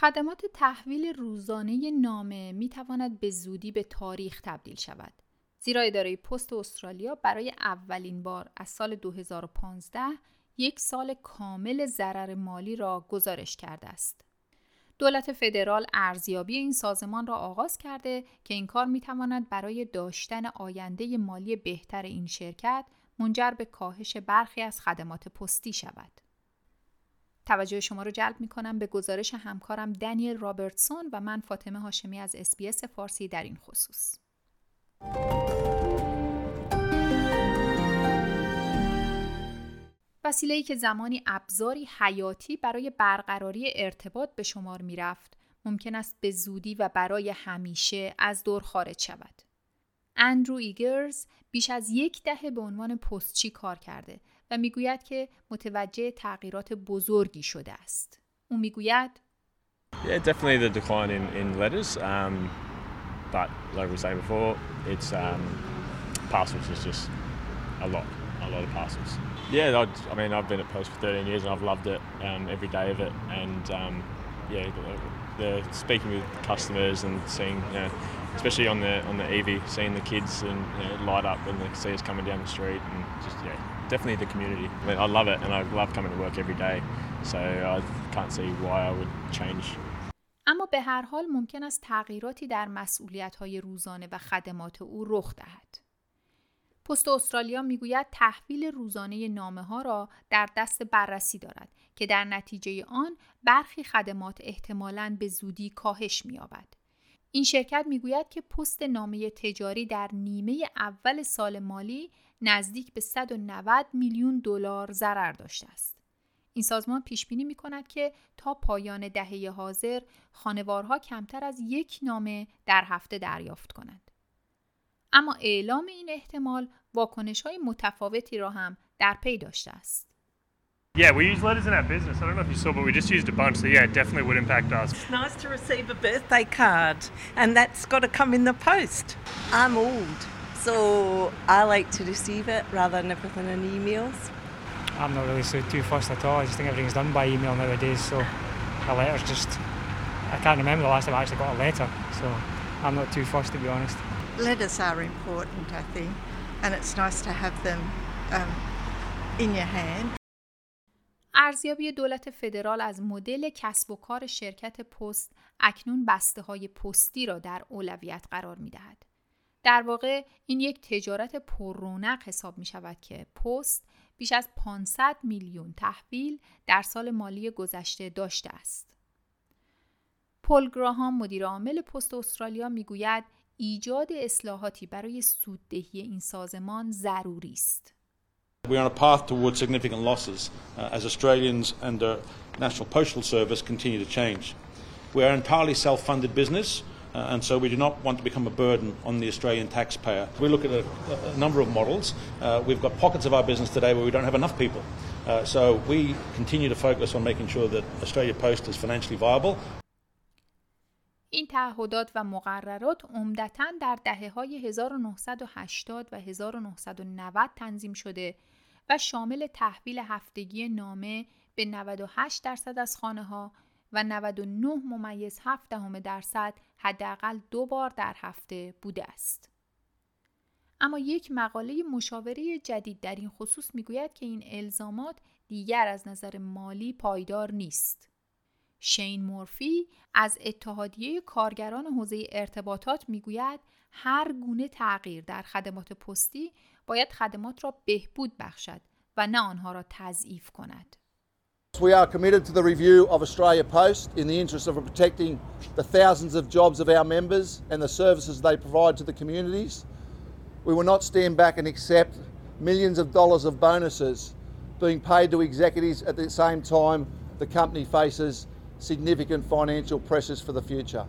خدمات تحویل روزانه نامه می تواند به زودی به تاریخ تبدیل شود. زیرا اداره پست استرالیا برای اولین بار از سال 2015 یک سال کامل ضرر مالی را گزارش کرده است. دولت فدرال ارزیابی این سازمان را آغاز کرده که این کار می تواند برای داشتن آینده مالی بهتر این شرکت منجر به کاهش برخی از خدمات پستی شود. توجه شما رو جلب می کنم به گزارش همکارم دنیل رابرتسون و من فاطمه هاشمی از SBS فارسی در این خصوص. وسیله‌ای که زمانی ابزاری حیاتی برای برقراری ارتباط به شمار می رفت، ممکن است به زودی و برای همیشه از دور خارج شود. اندرو ایگرز بیش از یک دهه به عنوان پستچی کار کرده و می‌گوید که متوجه تغییرات بزرگی شده است. او می‌گوید Yeah, definitely the decline in, in letters. Um, but like we were saying before, it's um, parcels is just a lot, a lot of parcels. Yeah, I'd, I mean, I've been at Post for 13 years and I've loved it, um, every day of it. And um, yeah, the, the speaking with customers and seeing, you know, especially on the on the EV, seeing the kids and you know, light up when they see us coming down the street, and just yeah, definitely the community. I, mean, I love it, and I love coming to work every day. So I can't see why I would change. اما به هر حال ممکن است تغییراتی در مسئولیت‌های روزانه و خدمات او رخ دهد. پست استرالیا می‌گوید تحویل روزانه نامه ها را در دست بررسی دارد که در نتیجه آن برخی خدمات احتمالاً به زودی کاهش می‌یابد. این شرکت می‌گوید که پست نامه تجاری در نیمه اول سال مالی نزدیک به 190 میلیون دلار ضرر داشته است. این سازمان پیش بینی می کند که تا پایان دهه حاضر خانوارها کمتر از یک نامه در هفته دریافت کنند. اما اعلام این احتمال واکنش های متفاوتی را هم در پی داشته است. Yeah, we use letters in our business. I don't know if you saw, but we just used a bunch, so yeah, it definitely would impact us. It's nice to receive a birthday card, and that's got to come in the post. I'm old, so I like to receive it rather than everything in emails. I'm not really so too fussed at all. I just think everything's done by email nowadays, so a letter's just. I can't remember the last time I actually got a letter, so I'm not too fussed to be honest. Letters are important, I think, and it's nice to have them um, in your hand. ارزیابی دولت فدرال از مدل کسب و کار شرکت پست اکنون بسته های پستی را در اولویت قرار می دهد. در واقع این یک تجارت پر رونق حساب می شود که پست بیش از 500 میلیون تحویل در سال مالی گذشته داشته است. پل گراهام مدیر عامل پست استرالیا می‌گوید ایجاد اصلاحاتی برای سوددهی این سازمان ضروری است. We're on a path towards significant losses uh, as Australians and the National Postal Service continue to change. We are an entirely self-funded business uh, and so we do not want to become a burden on the Australian taxpayer. We look at a, a number of models. Uh, we've got pockets of our business today where we don't have enough people. Uh, so we continue to focus on making sure that Australia Post is financially viable. تعهدات و مقررات عمدتا در دهه های 1980 و 1990 تنظیم شده و شامل تحویل هفتگی نامه به 98 درصد از خانه ها و 99 ممیز 7 دهم درصد حداقل دو بار در هفته بوده است. اما یک مقاله مشاوره جدید در این خصوص می‌گوید که این الزامات دیگر از نظر مالی پایدار نیست. شین مورفی از اتحادیه کارگران حوزه ارتباطات می‌گوید هر گونه تغییر در خدمات پستی باید خدمات را بهبود بخشد و نه آنها را تضعیف کند. We are committed to the review of Australia Post in the interest of protecting the thousands of jobs of our members and the services they provide to the communities. We will not stand back and accept millions of dollars of bonuses being paid to executives at the same time the company faces significant financial pressures for the future.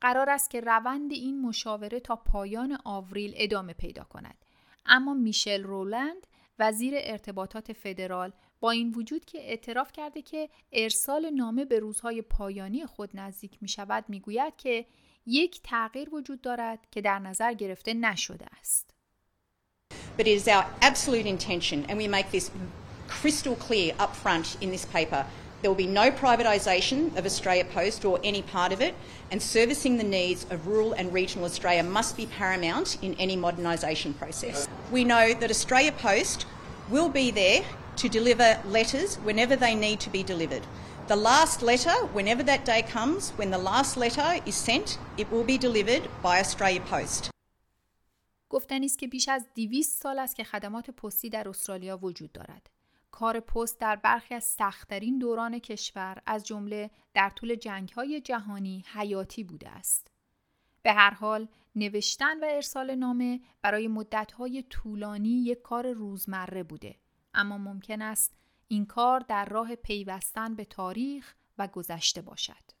قرار است که روند این مشاوره تا پایان آوریل ادامه پیدا کند. اما میشل رولند وزیر ارتباطات فدرال با این وجود که اعتراف کرده که ارسال نامه به روزهای پایانی خود نزدیک می شود می گوید که یک تغییر وجود دارد که در نظر گرفته نشده است. But it is our absolute intention and we make this crystal clear up front in this paper There will be no privatisation of Australia Post or any part of it, and servicing the needs of rural and regional Australia must be paramount in any modernisation process. We know that Australia Post will be there to deliver letters whenever they need to be delivered. The last letter, whenever that day comes, when the last letter is sent, it will be delivered by Australia Post. گفتنی است که بیش از 200 سال است که خدمات پستی در استرالیا وجود دارد. کار پست در برخی از سختترین دوران کشور از جمله در طول جنگ‌های جهانی حیاتی بوده است. به هر حال نوشتن و ارسال نامه برای مدت‌های طولانی یک کار روزمره بوده اما ممکن است این کار در راه پیوستن به تاریخ و گذشته باشد.